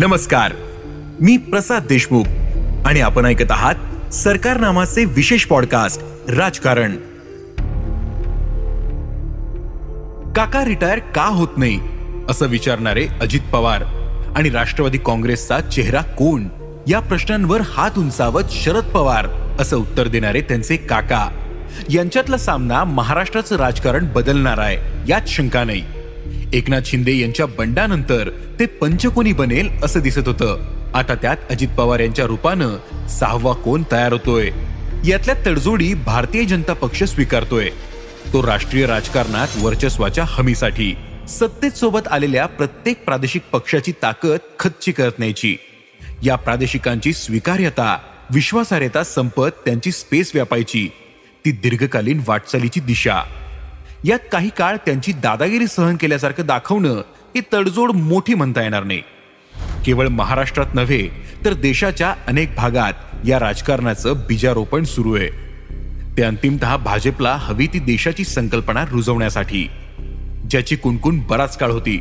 नमस्कार. मी प्रसाद देशमुख आणि आपण ऐकत आहात सरकार नामाचे विशेष पॉडकास्ट राजकारण. काका रिटायर का होत नाही असं विचारणारे अजित पवार आणि राष्ट्रवादी काँग्रेसचा चेहरा कोण या प्रश्नांवर हात उंचावत शरद पवार असं उत्तर देणारे त्यांचे काका. यांच्यातला सामना महाराष्ट्राचं राजकारण बदलणार आहे यात शंका नाही. एकनाथ शिंदे यांच्या बंडानंतर ते पंचकोनी बनेल असं दिसत होतं. आता त्यात अजित पवार यांच्या रूपानं सहावा कोण तयार होतोय? यातल्या तडजोडी भारतीय जनता पक्ष स्वीकारतोय. तो राष्ट्रीय राजकारणात वर्चस्वाच्या हमीसाठी सत्तेत सोबत आलेल्या प्रत्येक प्रादेशिक पक्षाची ताकद खच्ची करत न्यायची. या प्रादेशिकांची स्वीकार्यता विश्वासार्हता संपत त्यांची स्पेस व्यापायची. ती दीर्घकालीन वाटचालीची दिशा. यात काही काळ त्यांची दादागिरी सहन केल्यासारखं दाखवणं ही तडजोड मोठी म्हणता येणार नाही. केवळ महाराष्ट्रात नव्हे तर देशाच्या अनेक भागात या राजकारणाचं बीजारोपण सुरू आहे. ते अंतिमतः भाजपला हवी ती देशाची संकल्पना रुजवण्यासाठी. ज्याची कुणकुण बराच काळ होती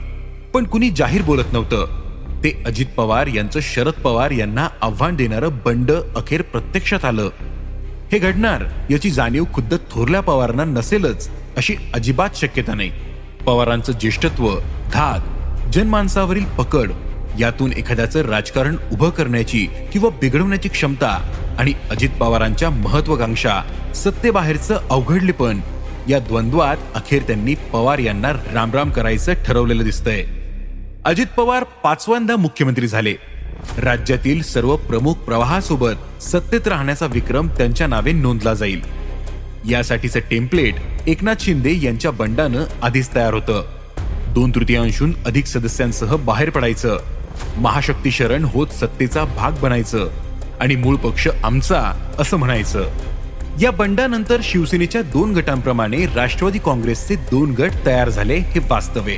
पण कुणी जाहीर बोलत नव्हतं. ते अजित पवार यांचं शरद पवार यांना आव्हान देणारं बंड अखेर प्रत्यक्षात आलं. हे घडणार याची जाणीव खुद्द थोरल्या पवारांना नसेलच अशी अजिबात शक्यता नाही. पवारांचं ज्येष्ठत्व धाक जनमानसावरील पकड यातून एखाद्याचं राजकारण उभं करण्याची किंवा बिघडवण्याची क्षमता आणि अजित पवारांच्या महत्वाकांक्षा सत्तेबाहेरचं अवघडलेपण या द्वंद्वात अखेर त्यांनी पवार यांना रामराम करायचं ठरवलेलं दिसतंय. अजित पवार पाचव्यांदा मुख्यमंत्री झाले. राज्यातील सर्व प्रमुख प्रवाहासोबत सत्तेत राहण्याचा विक्रम त्यांच्या नावे नोंदला जाईल. यासाठीचं टेम्पलेट एकनाथ शिंदे यांच्या बंडानं आधीच तयार होतं. दोन तृतीयांशून अधिक सदस्यांसह बाहेर पडायचं. महाशक्ती शरण होत सत्तेचा भाग बनायचं. आणि मूळ पक्ष आमचा असं म्हणायचं. या बंडानंतर शिवसेनेच्या दोन गटांप्रमाणे राष्ट्रवादी काँग्रेसचे दोन गट तयार झाले हे वास्तव आहे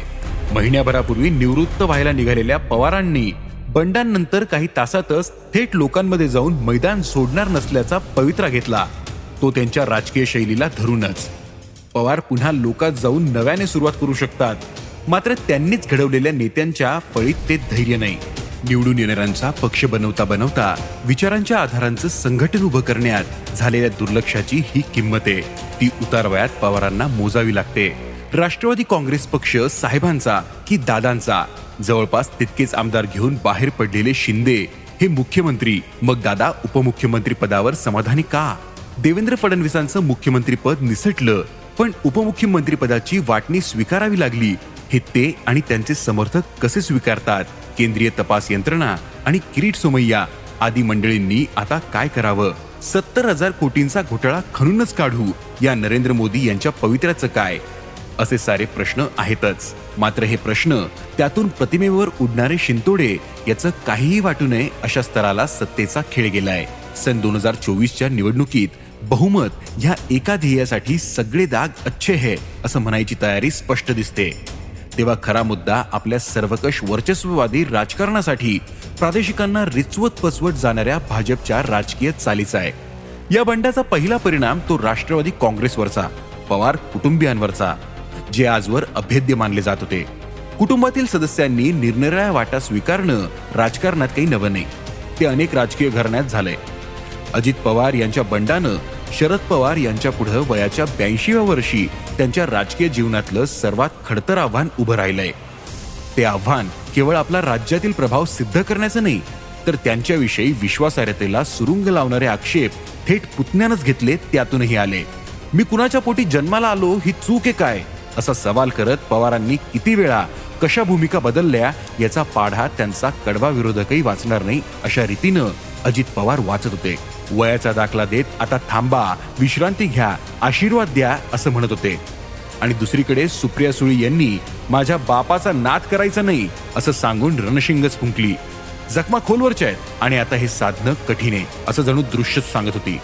महिन्याभरापूर्वी निवृत्त व्हायला निघालेल्या पवारांनी बंडांनंतर काही तासातच थेट लोकांमध्ये जाऊन मैदान सोडणार नसल्याचा पवित्रा घेतला. तो त्यांच्या राजकीय शैलीला धरूनच. पवार पुन्हा लोकात जाऊन नव्याने सुरुवात करू शकतात. मात्र त्यांनीच घडवलेल्या नेत्यांच्या फळीत ते धैर्य नाही. निवडून येणाऱ्यांचा पक्ष बनवता बनवता विचारांच्या आधारांचं संघटन उभं करण्यात झालेल्या दुर्लक्षाची ही किंमत आहे. ती उतारवयात पवारांना मोजावी लागते. राष्ट्रवादी काँग्रेस पक्ष साहेबांचा की दादांचा? जवळपास तितकेच आमदार घेऊन बाहेर पडलेले शिंदे हे मुख्यमंत्री मग दादा उपमुख्यमंत्री पदावर समाधानी का? देवेंद्र फडणवीसांचं मुख्यमंत्रीपद निसटलं पण उपमुख्यमंत्रीपदाची वाटणी स्वीकारावी लागली. हे ते आणि त्यांचे समर्थक कसे स्वीकारतात? केंद्रीय तपास यंत्रणा आणि किरीट सोमय्या आदी मंडळींनी आता काय करावं? सत्तर हजार कोटींचा घोटाळा खणूनच काढू. या नरेंद्र मोदी यांच्या पवित्र्याचं काय? असे सारे प्रश्न आहेतच. मात्र हे प्रश्न त्यातून प्रतिमेवर उडणारे शिंतोडे याचं काहीही वाटू नये अशा स्तराला सत्तेचा खेळ गेलाय. सन दोन हजार चोवीसच्या निवडणुकीत बहुमत ह्या एका ध्येयासाठी सगळे दाग अच्छे है असं म्हणायची तयारी स्पष्ट दिसते. तेव्हा खरा मुद्दा आपल्या सर्वकष वर्चस्ववादी राजकारणासाठी प्रादेशिकांना रिचवत पचवत जाणाऱ्या भाजपच्या राजकीय चालीचा आहे. या बंडाचा पहिला परिणाम तो राष्ट्रवादी काँग्रेसवरचा पवार कुटुंबियांवरचा जे आजवर अभेद्य मानले जात होते. कुटुंबातील सदस्यांनी निरनिराळ्या वाटा स्वीकारणं राजकारणात काही नवं नाही. ते अनेक राजकीय घराण्यात झालंय. अजित पवार यांच्या बंडानं शरद पवार यांच्या पुढं वयाच्या ब्याऐंशीव्या वर्षी त्यांच्या राजकीय जीवनातलं सर्वात खडतर आव्हान उभं राहिलंय. ते आव्हान केवळ आपला राज्यातील प्रभाव सिद्ध करण्याचं नाही तर त्यांच्याविषयी विश्वासार्हतेला सुरुंग लावणारे आक्षेप थेट पुतण्यानंच घेतले त्यातूनही आले. मी कुणाच्या पोटी जन्माला आलो ही चूक आहे काय? असा सवाल करत पवारांनी किती वेळा कशा भूमिका बदलल्या याचा पाढा त्यांचा कडवा विरोधकही वाचणार नाही अशा रीतीनं अजित पवार वाचत होते. वयाचा दाखला देत आता थांबा. विश्रांती घ्या. आशीर्वाद द्या असं म्हणत होते. आणि दुसरीकडे सुप्रिया सुळी यांनी माझ्या बापाचा नाद करायचा नाही असं सांगून रणशिंगच फुंकली. जखमा खोलवरच्या आहेत आणि आता हे साधणं कठीण आहे असं जणू दृश्यच सांगत होती.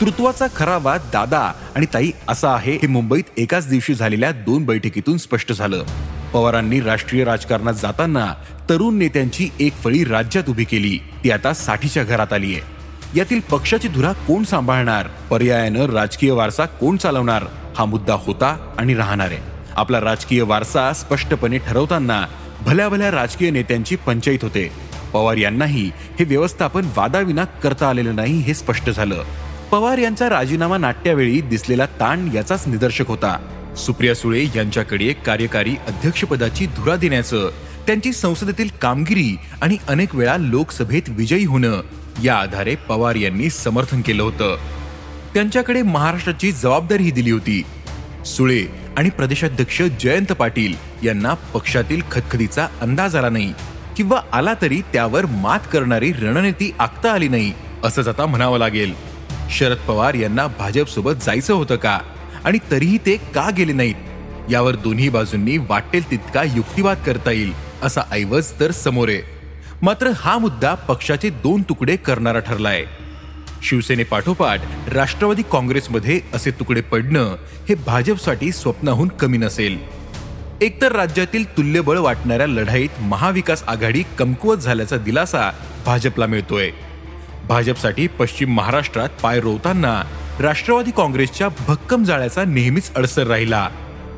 तृत्वाचा खरा वाद दादा आणि ताई असा आहे हे मुंबईत एकाच दिवशी झालेल्या दोन बैठकीतून स्पष्ट झालं. पवारांनी राष्ट्रीय राजकारणात जाताना तरुण नेत्यांची एक फळी राज्यात उभी केली ती आता साठीच्या घरात आली आहे यातील पक्षाची धुरा कोण सांभाळणार? पर्यायानं राजकीय वारसा कोण चालवणार? हा मुद्दा होता आणि राहणार. आहे आपला राजकीय वारसा स्पष्टपणे ठरवताना भल्या भल्या राजकीय नेत्यांची पंचायत होते. पवार यांनाही हे व्यवस्थापन वादाविना करता आलेलं नाही हे स्पष्ट झालं. पवार यांचा राजीनामा नाट्यावेळी दिसलेला ताण याचाच निदर्शक होता. सुप्रिया सुळे यांच्याकडे कार्यकारी अध्यक्षपदाची धुरा देण्याचं त्यांची संसदेतील कामगिरी आणि अनेक वेळा लोकसभेत विजयी होणं या आधारे पवार यांनी समर्थन केलं होतं. त्यांच्याकडे महाराष्ट्राची जबाबदारीही दिली होती. सुळे आणि प्रदेशाध्यक्ष जयंत पाटील यांना पक्षातील खतखतीचा अंदाज आला नाही किंवा आला तरी त्यावर मात करणारी रणनीती आखता आली नाही असंच आता म्हणावं लागेल. शरद पवार यांना भाजपसोबत जायचं होतं का? आणि तरीही ते का गेले नाहीत? यावर दोन्ही बाजूंनी वाटेल तितका युक्तिवाद करता येईल असा ऐवज तर समोर आहे. मात्र हा मुद्दा पक्षाचे दोन तुकडे करणारा ठरलाय. शिवसेनेपाठोपाठ राष्ट्रवादी काँग्रेसमध्ये असे तुकडे पडणं हे भाजपसाठी स्वप्नाहून कमी नसेल. एकतर राज्यातील तुल्यबळ वाटणाऱ्या लढाईत महाविकास आघाडी कमकुवत झाल्याचा दिलासा भाजपला मिळतोय. भाजपसाठी पश्चिम महाराष्ट्रात पाय रोवताना राष्ट्रवादी काँग्रेसच्या भक्कम जाळ्याचा नेहमीच अडसर राहिला.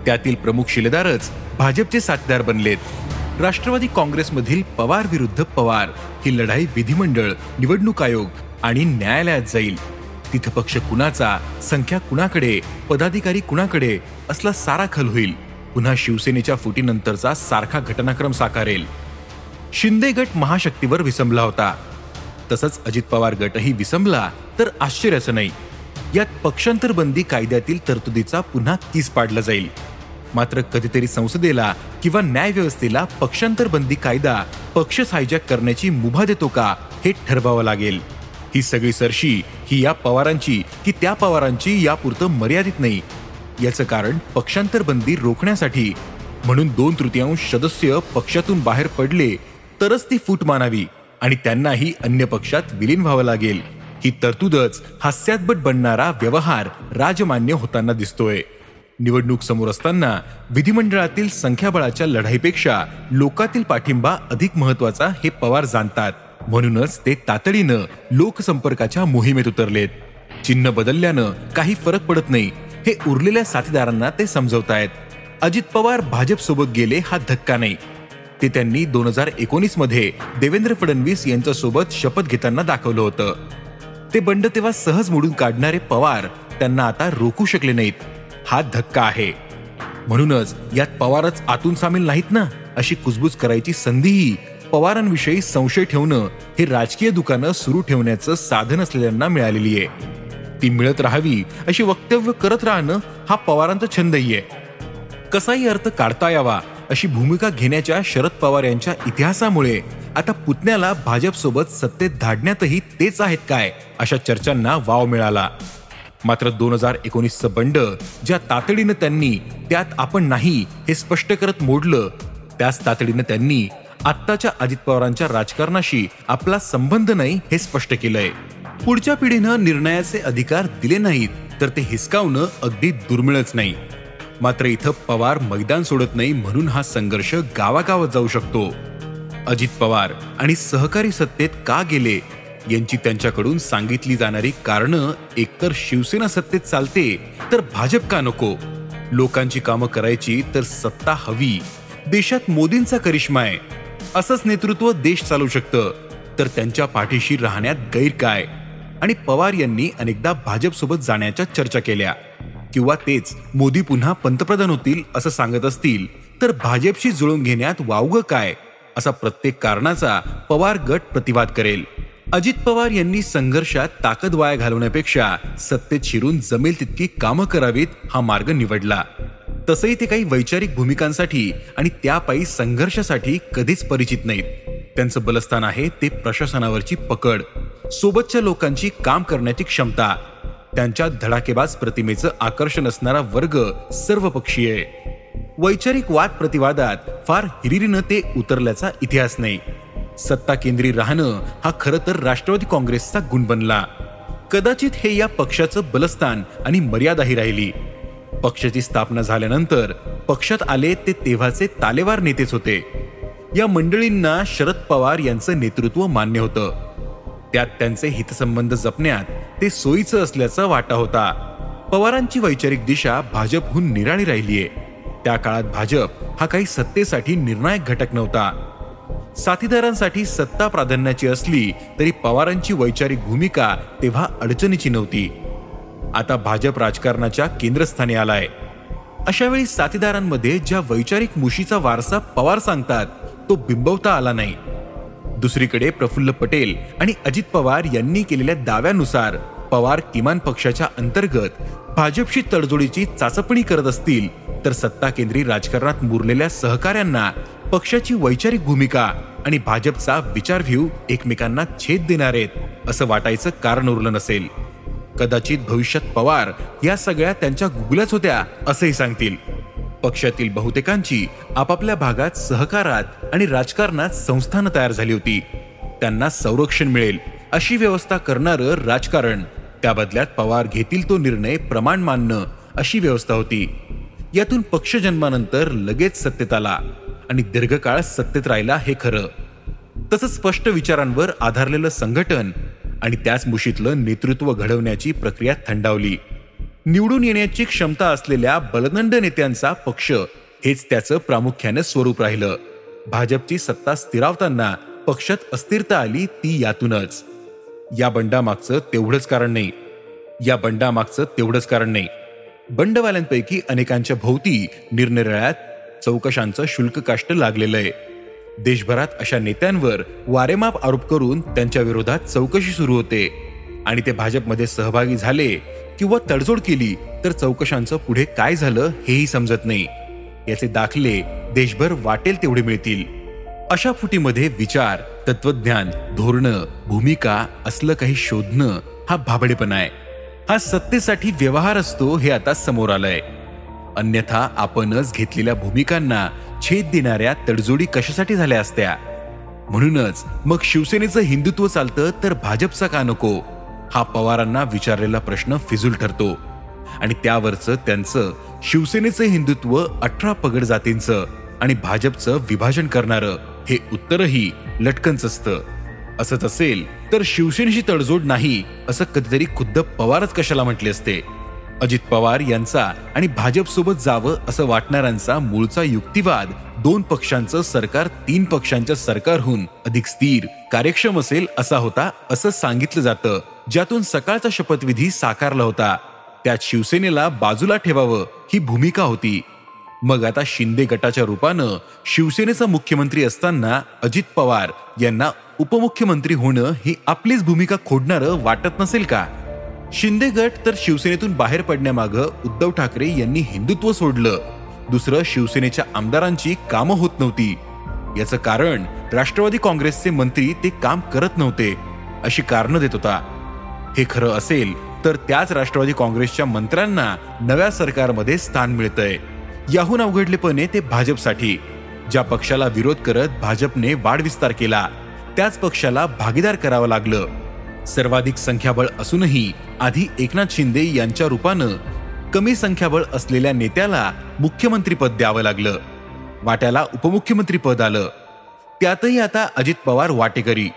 त्यातील प्रमुख शिलेदारच भाजपचे साथीदार बनलेत. राष्ट्रवादी काँग्रेसमधील पवार विरुद्ध पवार ही लढाई विधिमंडळ निवडणूक आयोग आणि न्यायालयात जाईल. तिथं पक्ष कुणाचा संख्या कुणाकडे पदाधिकारी कुणाकडे असला सारा खल होईल. पुन्हा शिवसेनेच्या फुटीनंतरचा सारखा घटनाक्रम साकारेल. शिंदे गट महाशक्तीवर विसंबला होता. तसंच अजित पवार गटही विसंबला तर आश्चर्याचं नाही. यात पक्षांतर बंदी कायद्यातील तरतुदीचा पुन्हा किस पाडला जाईल. मात्र कधीतरी संसदेला किंवा न्यायव्यवस्थेला पक्षांतर बंदी कायदा पक्षच हायजॅक करण्याची मुभा देतो का हे ठरवावं लागेल. ही सगळी सरशी ही या पवारांची की त्या पवारांची यापुरतं मर्यादित नाही. याचं कारण पक्षांतर बंदी रोखण्यासाठी. म्हणून दोन तृतीयांश सदस्य पक्षातून बाहेर पडले तरच ती फूट मानावी आणि त्यांनाही अन्य पक्षात विलीन व्हावं लागेल. ही तरतूदच हास्यात्बट बनणारा व्यवहार राजमान्य होताना दिसतोय. निवडणूक समोर असताना विधिमंडळातील संख्याबळाच्या लढाईपेक्षा लोकातील पाठिंबा अधिक महत्त्वाचा हे पवार जाणतात. म्हणूनच ते तातडीनं लोकसंपर्काच्या मोहिमेत उतरलेत. चिन्ह बदलल्यानं काही फरक पडत नाही हे उरलेल्या साथीदारांना ते समजवतायत. अजित पवार भाजपसोबत गेले हा धक्का नाही. ते त्यांनी दोन हजार एकोणीसमध्ये देवेंद्र फडणवीस यांच्या सोबत शपथ घेताना दाखवलं होतं. ते बंड तेव्हा सहज मोडून काढणारे पवार त्यांना आता रोखू शकले नाहीत. हा धक्का आहे. म्हणूनच यात पवारच आतून सामील नाहीत ना अशी कुजबूज करायची संधीही पवारांविषयी संशय ठेवणं हे राजकीय दुकानं सुरू ठेवण्याचं साधन असलेल्यांना मिळालेली आहे. ती मिळत राहावी अशी वक्तव्य करत राहणं हा पवारांचा छंदही आहे. कसाही अर्थ काढता यावा अशी भूमिका घेण्याच्या शरद पवार यांच्या इतिहासामुळे आता पुतण्याला भाजपसोबत सत्तेत धाडण्यातही तेच आहेत काय अशा चर्चांना वाव मिळाला. मात्र दोन हजार एकोणीसचं बंड ज्या तातडीनं त्यांनी त्यात आपण नाही हे स्पष्ट करत मोडलं. त्याच तातडीनं त्यांनी आत्ताच्या अजित पवारांच्या राजकारणाशी आपला संबंध नाही हे स्पष्ट केलंय. पुढच्या पिढीनं निर्णयाचे अधिकार दिले नाहीत तर ते हिसकावणं अगदी दुर्मिळच नाही. मात्र इथं पवार मैदान सोडत नाही म्हणून हा संघर्ष गावागावात जाऊ शकतो. अजित पवार आणि सहकारी सत्तेत का गेले यांची त्यांच्याकडून सांगितली जाणारी कारणं एकतर शिवसेना सत्तेत चालते तर भाजप का नको? लोकांची कामं करायची तर सत्ता हवी. देशात मोदींचा करिश्मा आहे. असंच नेतृत्व देश चालू शकतं. तर त्यांच्या पाठीशी राहण्यात गैर काय? आणि पवार यांनी अनेकदा भाजपसोबत जाण्याच्या चर्चा केल्या. किंवा तेच मोदी पुन्हा पंतप्रधान होतील असं सांगत असतील तर भाजपशी जुळून घेण्यात वावग काय? असा प्रत्येक कारणाचा पवार गट प्रतिवाद करेल. अजित पवार यांनी संघर्षात ताकद वाया घालवण्यापेक्षा सत्तेत शिरून जमेल तितकी कामं करावीत हा मार्ग निवडला. तसंही ते काही वैचारिक भूमिकांसाठी आणि त्यापायी संघर्षासाठी कधीच परिचित नाहीत. त्यांचं बलस्थान आहे ते प्रशासनावरची पकड. सोबतच्या लोकांची काम करण्याची क्षमता. त्यांच्या धडाकेबाज प्रतिमेचं आकर्षण असणारा वर्ग सर्वपक्षीय. वैचारिक वाद प्रतिवादात फार हिरिरीनं ते उतरल्याचा इतिहास नाही. सत्ता केंद्री राहणं हा खरं तर राष्ट्रवादी काँग्रेसचा गुण बनला. कदाचित हे या पक्षाचं बलस्थान आणि मर्यादाही राहिली. पक्षाची स्थापना झाल्यानंतर पक्षात आले ते तेव्हाचे तालेवार नेतेच होते. या मंडळींना शरद पवार यांचं नेतृत्व मान्य होतं. त्यात त्यांचे हितसंबंध जपण्यात ते सोयीचं असल्याचा वाटा होता. पवारांची वैचारिक दिशा भाजपहून निराळी राहिलीये. त्या काळात भाजप हा काही सत्तेसाठी निर्णायक घटक नव्हता. साथीदारांसाठी सत्ता प्राधान्याची असली तरी पवारांची वैचारिक भूमिका तेव्हा अडचणीची नव्हती. आता भाजप राजकारणाच्या केंद्रस्थानी आलाय. अशावेळी साथीदारांमध्ये ज्या वैचारिक मुशीचा वारसा पवार सांगतात तो बिंबवता आला नाही. दुसरीकडे प्रफुल्ल पटेल आणि अजित पवार यांनी केलेल्या दाव्यानुसार पवार किमान पक्षाच्या अंतर्गत भाजपशी तडजोडीची चाचपणी करत असतील तर सत्ता केंद्री राजकारणात मुरलेल्या सहकाऱ्यांना पक्षाची वैचारिक भूमिका आणि भाजपचा विचारव्ह्यू एकमेकांना छेद देणार आहेत असं वाटायचं कारण उरलं नसेल. कदाचित भविष्यात पवार या सगळ्या त्यांच्या गुगल्याच होत्या असंही सांगतील. पक्षातील बहुतेकांची आपापल्या भागात सहकारात आणि राजकारणात संस्थानं तयार झाली होती. त्यांना संरक्षण मिळेल अशी व्यवस्था करणारं राजकारण. त्या बदल्यात पवार घेतील तो निर्णय प्रमाण मानणं अशी व्यवस्था होती. यातून पक्ष जन्मानंतर लगेच सत्तेत आला आणि दीर्घकाळ सत्तेत राहिला हे खरं. तसंच स्पष्ट विचारांवर आधारलेलं संघटन आणि त्याच मुशीतलं नेतृत्व घडवण्याची प्रक्रिया थंडावली. निवडून येण्याची क्षमता असलेल्या बलदंड नेत्यांचा पक्ष हेच त्याचं प्रामुख्याने स्वरूप राहिलं. भाजपची सत्ता स्थिरावताना पक्षात अस्थिरता आली ती यातूनच. या बंडामागचं तेवढंच कारण नाही. या बंडामागचं तेवढंच कारण नाही. बंडवाल्यांपैकी अनेकांच्या भोवती निरनिराळ्या चौकशांचं शुल्क काष्ट लागलेलं आहे. देशभरात अशा नेत्यांवर वारेमाप आरोप करून त्यांच्या विरोधात चौकशी सुरू होते. आणि ते भाजपमध्ये सहभागी झाले किंवा तडजोड केली तर चौकशांचं पुढे काय झालं हेही समजत नाही. याचे दाखले देशभर वाटेल तेवढे मिळतील. अशा फुटीमध्ये विचार तत्वज्ञान धोरणं भूमिका असलं काही शोधणं हा भाबडेपणा आहे. हा सत्तेसाठी व्यवहार असतो हे आता समोर आलंय. अन्यथा आपणच घेतलेल्या भूमिकांना छेद देणाऱ्या तडजोडी कशासाठी झाल्या असत्या? म्हणूनच मग शिवसेनेचं हिंदुत्व चालतं तर भाजपचा का नको? हा पवारांना विचारलेला प्रश्न फिजूल ठरतो. आणि त्यावरचं त्यांचं शिवसेनेचं हिंदुत्व अठरा पगड जातींचं आणि भाजपचं विभाजन करणारं हे उत्तरही लटकनच असतं. असंच असेल तर शिवसेनेशी तडजोड नाही असं कधीतरी खुद्द पवारच कशाला म्हटले असते. अजित पवार यांचा आणि भाजपसोबत जावं असं वाटणाऱ्यांचा मूळचा युक्तिवाद दोन पक्षांचं सरकार तीन पक्षांच्या सरकारहून अधिक स्थिर कार्यक्षम असेल असा होता असं सांगितलं जातं ज्यातून सकाळचा शपथविधी साकारला होता. त्यात शिवसेनेला बाजूला ठेवावं ही भूमिका होती. मग आता शिंदे गटाच्या रूपानं शिवसेनेचा मुख्यमंत्री असताना अजित पवार यांना उपमुख्यमंत्री होणं ही आपलीच भूमिका खोडणारं वाटत नसेल का? शिंदे गट तर शिवसेनेतून बाहेर पडण्यामागं उद्धव ठाकरे यांनी हिंदुत्व सोडलं. दुसरं शिवसेनेच्या आमदारांची कामं होत नव्हती. याचं कारण राष्ट्रवादी काँग्रेसचे मंत्री ते काम करत नव्हते अशी कारणं देत होता. हे खरं असेल तर त्याच राष्ट्रवादी काँग्रेसच्या मंत्र्यांना नव्या सरकारमध्ये स्थान मिळतंय. याहून अवघडलेपणे ते भाजपसाठी ज्या पक्षाला विरोध करत भाजपने वाढविस्तार केला. त्याच पक्षाला भागीदार करावं लागलं. सर्वाधिक संख्याबळ असूनही आधी एकनाथ शिंदे यांच्या रूपानं कमी संख्याबळ असलेल्या नेत्याला मुख्यमंत्रीपद द्यावं लागलं. वाट्याला उपमुख्यमंत्रीपद आलं. त्यातही आता अजित पवार वाटेकरी.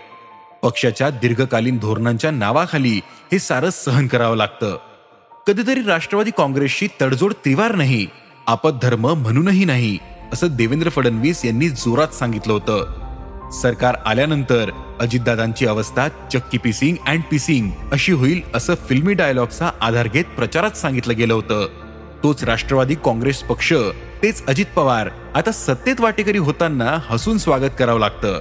पक्षाच्या दीर्घकालीन धोरणांच्या नावाखाली हे सारं सहन करावं लागतं. कधीतरी राष्ट्रवादी काँग्रेसशी तडजोड त्रिवार नाही आपद्धर्म म्हणूनही नाही असं देवेंद्र फडणवीस यांनी जोरात सांगितलं होतं. सरकार आल्यानंतर अजितदादांची अवस्था चक्की पिसिंग अँड पिसिंग अशी होईल असं फिल्मी डायलॉगचा आधार घेत प्रचारात सांगितलं गेलं होतं. तोच राष्ट्रवादी काँग्रेस पक्ष तेच अजित पवार. आता सत्तेत वाटेकरी होताना हसून स्वागत करावं लागतं.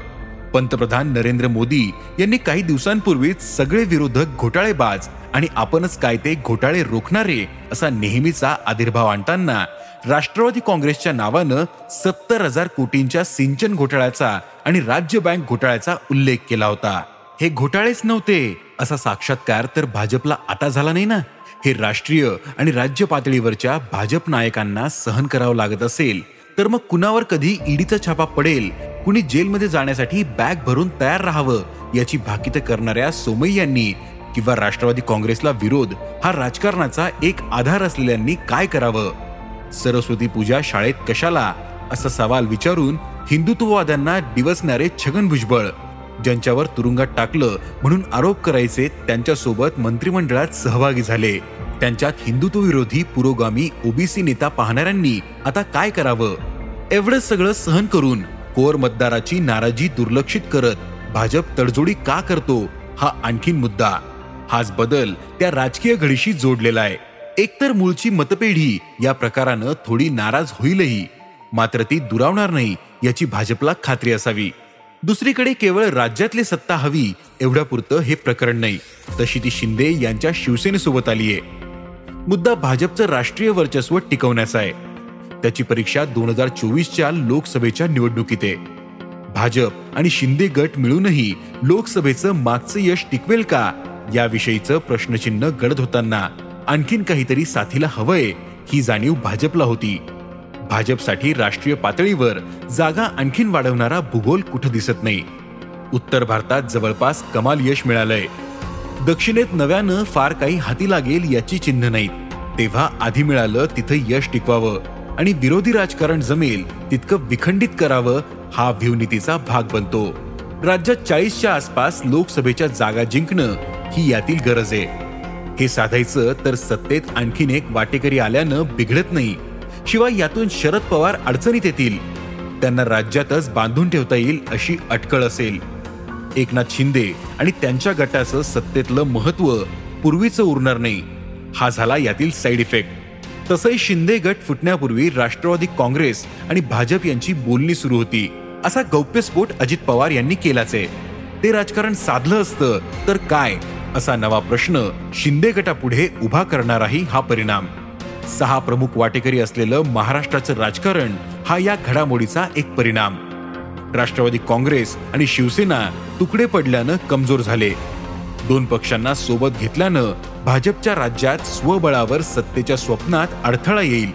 पंतप्रधान नरेंद्र मोदी यांनी काही दिवसांपूर्वीच सगळे विरोधक घोटाळेबाज आणि आपणच काय ते घोटाळे रोखणारे असा नेहमीचा आदिर्भाव आणताना राष्ट्रवादी काँग्रेसच्या नावानं सत्तर हजार कोटींच्या सिंचन घोटाळ्याचा आणि राज्य बँक घोटाळ्याचा उल्लेख केला होता. हे घोटाळेच नव्हते असा साक्षात्कार तर भाजपला आता झाला नाही ना? हे राष्ट्रीय आणि राज्य पातळीवरच्या भाजप नायकांना सहन करावं लागत असेल तर मग कुणावर कधी ईडीचा छापा पडेल? कुणी जेलमध्ये जाण्यासाठी बॅग भरून तयार राहावं याची भाकित करणाऱ्या सोमय्यांनी किंवा राष्ट्रवादी काँग्रेसला विरोध हा राजकारणाचा एक आधार असलेल्यांनी काय करावं? सरस्वती पूजा शाळेत कशाला? असा सवाल विचारून हिंदुत्ववाद्यांना डिवसणारे छगन भुजबळ ज्यांच्यावर तुरुंगात टाकलं म्हणून आरोप करायचे त्यांच्यासोबत मंत्रिमंडळात सहभागी झाले. त्यांच्यात हिंदुत्व विरोधी पुरोगामी ओबीसी नेता पाहणाऱ्यांनी आता काय करावं? एवढं सगळं सहन करून कोर मतदाराची नाराजी दुर्लक्षित करत भाजप तडजोडी का करतो? हा आणखीन मुद्दा. हाच बदल त्या राजकीय घडीशी जोडलेला आहे. एकतर मूळची मतपेढी या प्रकारानं थोडी नाराज होईलही मात्र ती दुरावणार नाही याची भाजपला खात्री असावी. दुसरीकडे केवळ राज्यातली सत्ता हवी एवढ्यापुरतं हे प्रकरण नाही. तशी ती शिंदे यांच्या शिवसेनेसोबत आलीये. मुद्दा भाजपचं राष्ट्रीय वर्चस्व टिकवण्याचा आहे. त्याची परीक्षा दोन हजार चोवीसच्या लोकसभेच्या निवडणुकीत आहे. भाजप आणि शिंदे गट मिळूनही लोकसभेचं मागचं यश टिकवेल का याविषयीचं प्रश्नचिन्ह गडद होताना आणखीन काहीतरी साथीला हवंय ही जाणीव भाजपला होती. भाजपसाठी राष्ट्रीय पातळीवर जागा आणखीन वाढवणारा भूगोल कुठं दिसत नाही. उत्तर भारतात जवळपास कमाल यश मिळालंय. दक्षिणेत नव्यानं फार काही हाती लागेल याची चिन्ह नाहीत. तेव्हा आधी मिळालं तिथं यश टिकवावं आणि विरोधी राजकारण जमेल तितकं विखंडित करावं हा व्यूनीतीचा भाग बनतो. राज्यात चाळीसच्या आसपास लोकसभेच्या जागा जिंकणं ही यातील गरज आहे. हे साधायचं तर सत्तेत आणखीन एक वाटेकरी आल्यानं बिघडत नाही. शिवाय यातून शरद पवार अडचणीत येतील. त्यांना राज्यातच बांधून ठेवता येईल अशी अटकळ असेल. एकनाथ शिंदे आणि त्यांच्या गटाचं सत्तेतलं महत्त्व पूर्वीचं उरणार नाही. हा झाला यातील साईड इफेक्ट तसंही शिंदे गट फुटण्यापूर्वी राष्ट्रवादी काँग्रेस आणि भाजप यांची बोलणी सुरू होती. असा गौप्यस्फोट अजित पवार यांनी केलाच आहे. ते राजकारण साधलं असतं तर काय? असा नवा प्रश्न शिंदे गटापुढे उभा करणाराही हा परिणाम. सहा प्रमुख वाटेकरी असलेलं महाराष्ट्राचं राजकारण हा या घडामोडीचा एक परिणाम. राष्ट्रवादी काँग्रेस आणि शिवसेना तुकडे पडल्यानं कमजोर झाले. दोन पक्षांना सोबत घेतल्यानं भाजपच्या राज्यात स्वबळावर सत्तेच्या स्वप्नात अडथळा येईल.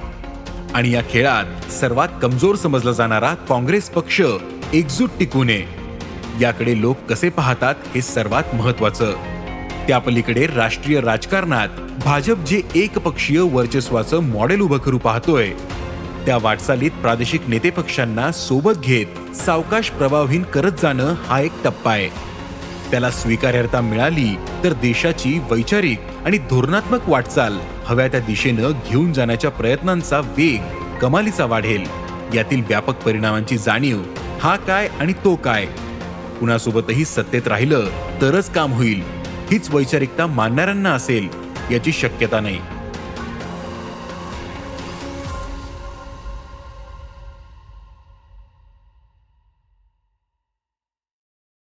आणि या खेळात सर्वात कमजोर समजला जाणारा काँग्रेस पक्ष एकजूट टिकू नये. याकडे लोक कसे पाहतात हे सर्वात महत्वाचं त्या पलीकडे राष्ट्रीय राजकारणात भाजप जे एकपक्षीय वर्चस्वाचं मॉडेल उभं करू पाहतोय. त्या वाटचालीत प्रादेशिक नेते पक्षांना सोबत घेत सावकाश प्रभावहीन करत जाणं हा एक टप्पा आहे. त्याला स्वीकार्यता मिळाली तर देशाची वैचारिक आणि धोरणात्मक वाटचाल हव्या त्या दिशेनं घेऊन जाण्याच्या प्रयत्नांचा वेग कमालीचा वाढेल. यातील व्यापक परिणामांची जाणीव हा काय आणि तो काय? कुणासोबतही सत्तेत राहिलं तरच काम होईल. हीच वैचारिकता मानणाऱ्यांना असेल याची शक्यता नाही.